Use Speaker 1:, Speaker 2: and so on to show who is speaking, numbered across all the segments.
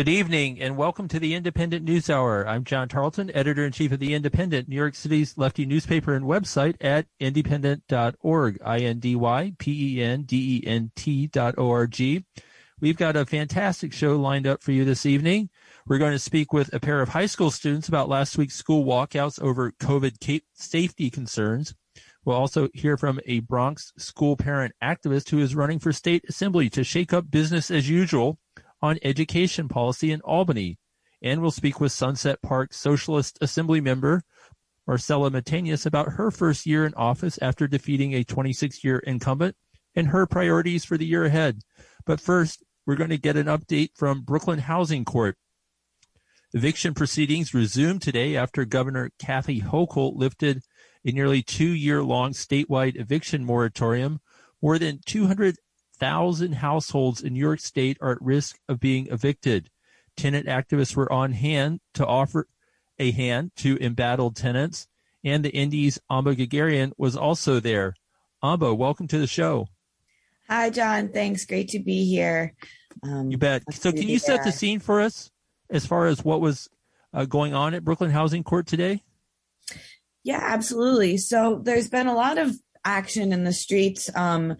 Speaker 1: Good evening and welcome to the Indypendent News Hour. I'm John Tarleton, editor in chief of the Indypendent, New York City's lefty newspaper and website at indypendent.org, dot O-R-G. We've got a fantastic show lined up for you this evening. We're going to speak with a pair of high school students about last week's school walkouts over COVID safety concerns. We'll also hear from a Bronx school parent activist who is running for state assembly to shake up business as usual on education policy in Albany. And we'll speak with Sunset Park Socialist Assembly member Marcela Mitaynes about her first year in office after defeating a 26 year incumbent and her priorities for the year ahead. But first, we're going to get an update from Brooklyn Housing Court. Eviction proceedings resumed today after Governor Kathy Hochul lifted a nearly two year long statewide eviction moratorium. More than 200 thousand households in New York State are at risk of being evicted. Tenant activists were on hand to offer a hand to embattled tenants, and the Indy's Amba Guerguerian was also there. Amba, welcome to the show.
Speaker 2: Hi, John. Thanks. Great to be here.
Speaker 1: Um, you bet. So, can you set the scene for us as far as what was uh, going on at Brooklyn Housing Court today?
Speaker 2: Yeah, absolutely. So, there's been a lot of action in the streets. Um,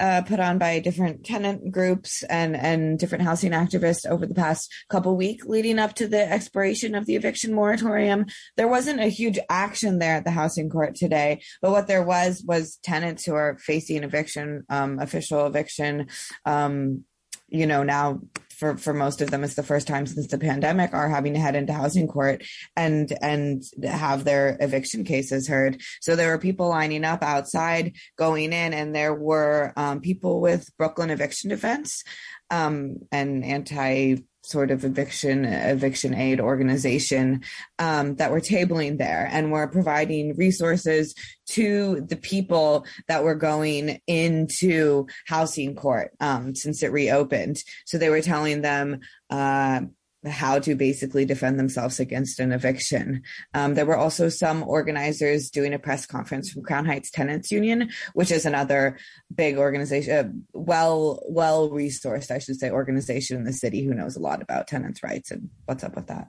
Speaker 2: uh, put on by different tenant groups and and different housing activists over the past couple weeks leading up to the expiration of the eviction moratorium. There wasn't a huge action there at the housing court today, but what there was was tenants who are facing eviction, um, official eviction, um, you know, now for for most of them it's the first time since the pandemic are having to head into housing court and and have their eviction cases heard. So there were people lining up outside going in and there were um, people with brooklyn eviction defense um, and anti sort of eviction eviction aid organization um, that we're tabling there and we're providing resources to the people that were going into housing court um, since it reopened. So they were telling them uh, how to basically defend themselves against an eviction. Um, there were also some organizers doing a press conference from Crown Heights Tenants Union, which is another big organization, uh, well well resourced, I should say, organization in the city who knows a lot about tenants' rights and what's up with that.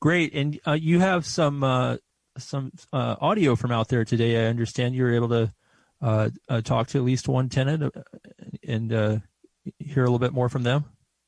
Speaker 1: Great, and uh, you have some uh, some uh, audio from out there today. I understand you were able to uh, uh, talk to at least one tenant and hear a little bit more from them.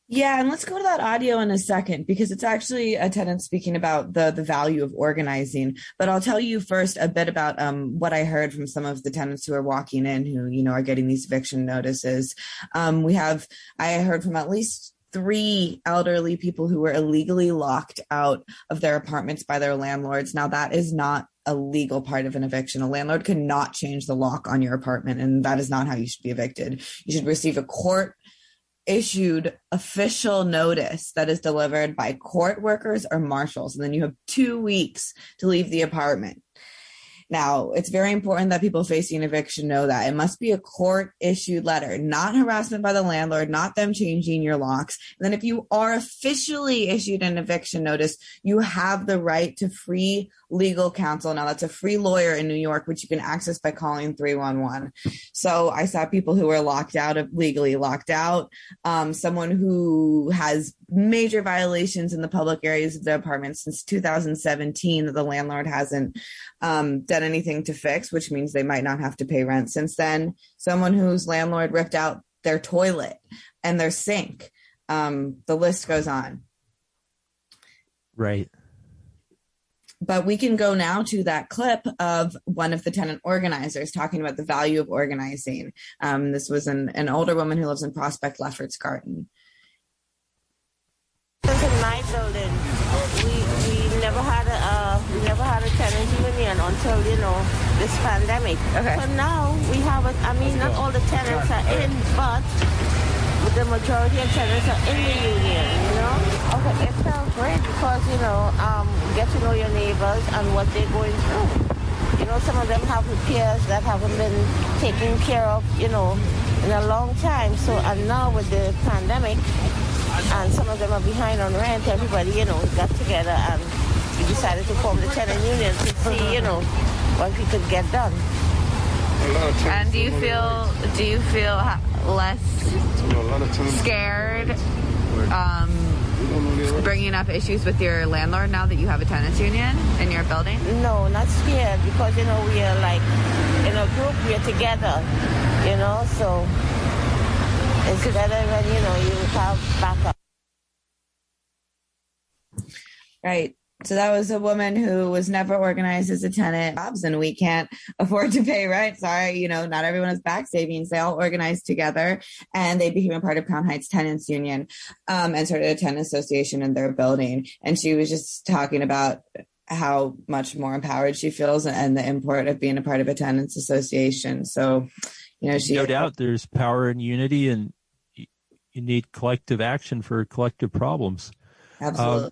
Speaker 2: Yeah, and let's go to that audio in a second because it's actually a tenant speaking about the the value of organizing. But I'll tell you first a bit about um, what I heard from some of the tenants who are walking in, who you know are getting these eviction notices. Um, we have I heard from at least three elderly people who were illegally locked out of their apartments by their landlords. Now that is not a legal part of an eviction. A landlord cannot change the lock on your apartment, and that is not how you should be evicted. You should receive a court issued official notice that is delivered by court workers or marshals. And then you have two weeks to leave the apartment. Now, it's very important that people facing eviction know that it must be a court issued letter, not harassment by the landlord, not them changing your locks. And then if you are officially issued an eviction notice, you have the right to free legal counsel. Now that's a free lawyer in New York, which you can access by calling 311. So I saw people who were locked out of legally locked out, um, someone who has major violations in the public areas of the apartment since 2017 that the landlord hasn't um, done anything to fix, which means they might not have to pay rent since then. Someone whose landlord ripped out their toilet and their sink. Um, the list goes on.
Speaker 1: Right.
Speaker 2: But we can go now to that clip of one of the tenant organizers talking about the value of organizing. Um, this was an, an older woman who lives in Prospect Lefferts Garden.
Speaker 3: This is my building. We, we never had a uh, we never had a tenant union until you know this pandemic. Okay. So now we have a. I mean, not all the tenants are in, but the majority of tenants are in the union, you know? Okay, it felt great because, you know, um, get to know your neighbors and what they're going through. You know, some of them have repairs that haven't been taken care of, you know, in a long time. So, and now with the pandemic, and some of them are behind on rent, everybody, you know, got together and we decided to form the tenant union to see, you know, what we could get done.
Speaker 4: And do you feel do you feel less scared um, bringing up issues with your landlord now that you have a tenants union in your building?
Speaker 3: No, not scared because you know we are like in a group. We're together, you know. So it's better when you know you have backup.
Speaker 2: Right. So that was a woman who was never organized as a tenant jobs and we can't afford to pay rent. Sorry, you know, not everyone has back savings. They all organized together and they became a part of Crown Heights Tenants Union um, and started a tenant association in their building. And she was just talking about how much more empowered she feels and the import of being a part of a tenants association. So, you know, she
Speaker 1: no doubt there's power in unity and you need collective action for collective problems.
Speaker 2: Absolutely.
Speaker 1: Uh,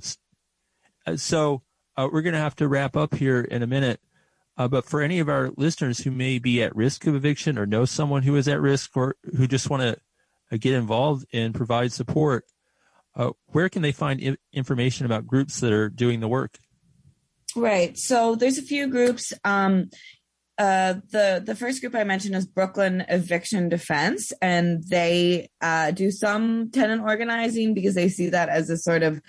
Speaker 1: so uh, we're going to have to wrap up here in a minute. Uh, but for any of our listeners who may be at risk of eviction or know someone who is at risk or who just want to uh, get involved and provide support, uh, where can they find I- information about groups that are doing the work?
Speaker 2: Right. So there's a few groups. Um, uh, the the first group I mentioned is Brooklyn Eviction Defense, and they uh, do some tenant organizing because they see that as a sort of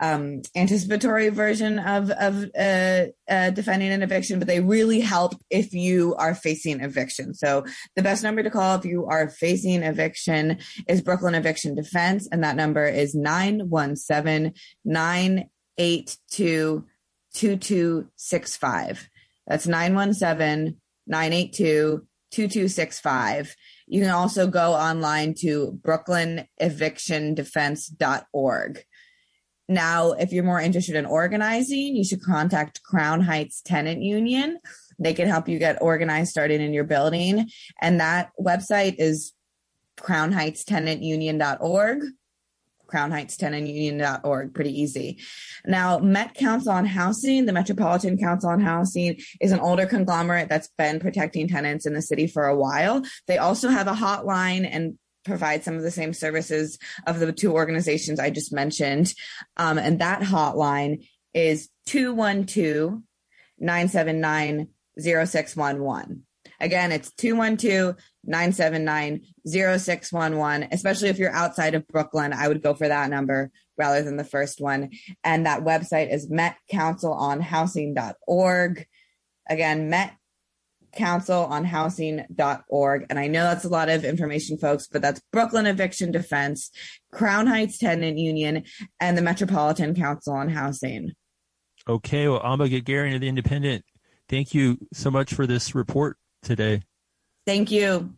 Speaker 2: um, anticipatory version of of uh, uh defending an eviction. But they really help if you are facing eviction. So the best number to call if you are facing eviction is Brooklyn Eviction Defense, and that number is nine one seven nine eight two two two six five. That's 917 982 2265. You can also go online to brooklynevictiondefense.org. Now, if you're more interested in organizing, you should contact Crown Heights Tenant Union. They can help you get organized started in your building. And that website is crownheightstenantunion.org crownheightstenantunion.org. Pretty easy. Now, Met Council on Housing, the Metropolitan Council on Housing, is an older conglomerate that's been protecting tenants in the city for a while. They also have a hotline and provide some of the same services of the two organizations I just mentioned. Um, and that hotline is 212 979 0611. Again, it's 212 979 0611. Especially if you're outside of Brooklyn, I would go for that number rather than the first one. And that website is metcouncilonhousing.org. Again, Met. And I know that's a lot of information, folks, but that's Brooklyn Eviction Defense, Crown Heights Tenant Union, and the Metropolitan Council on Housing.
Speaker 1: Okay. Well, Amba Guerguerian of the Indypendent, thank you so much for this report today.
Speaker 2: Thank you.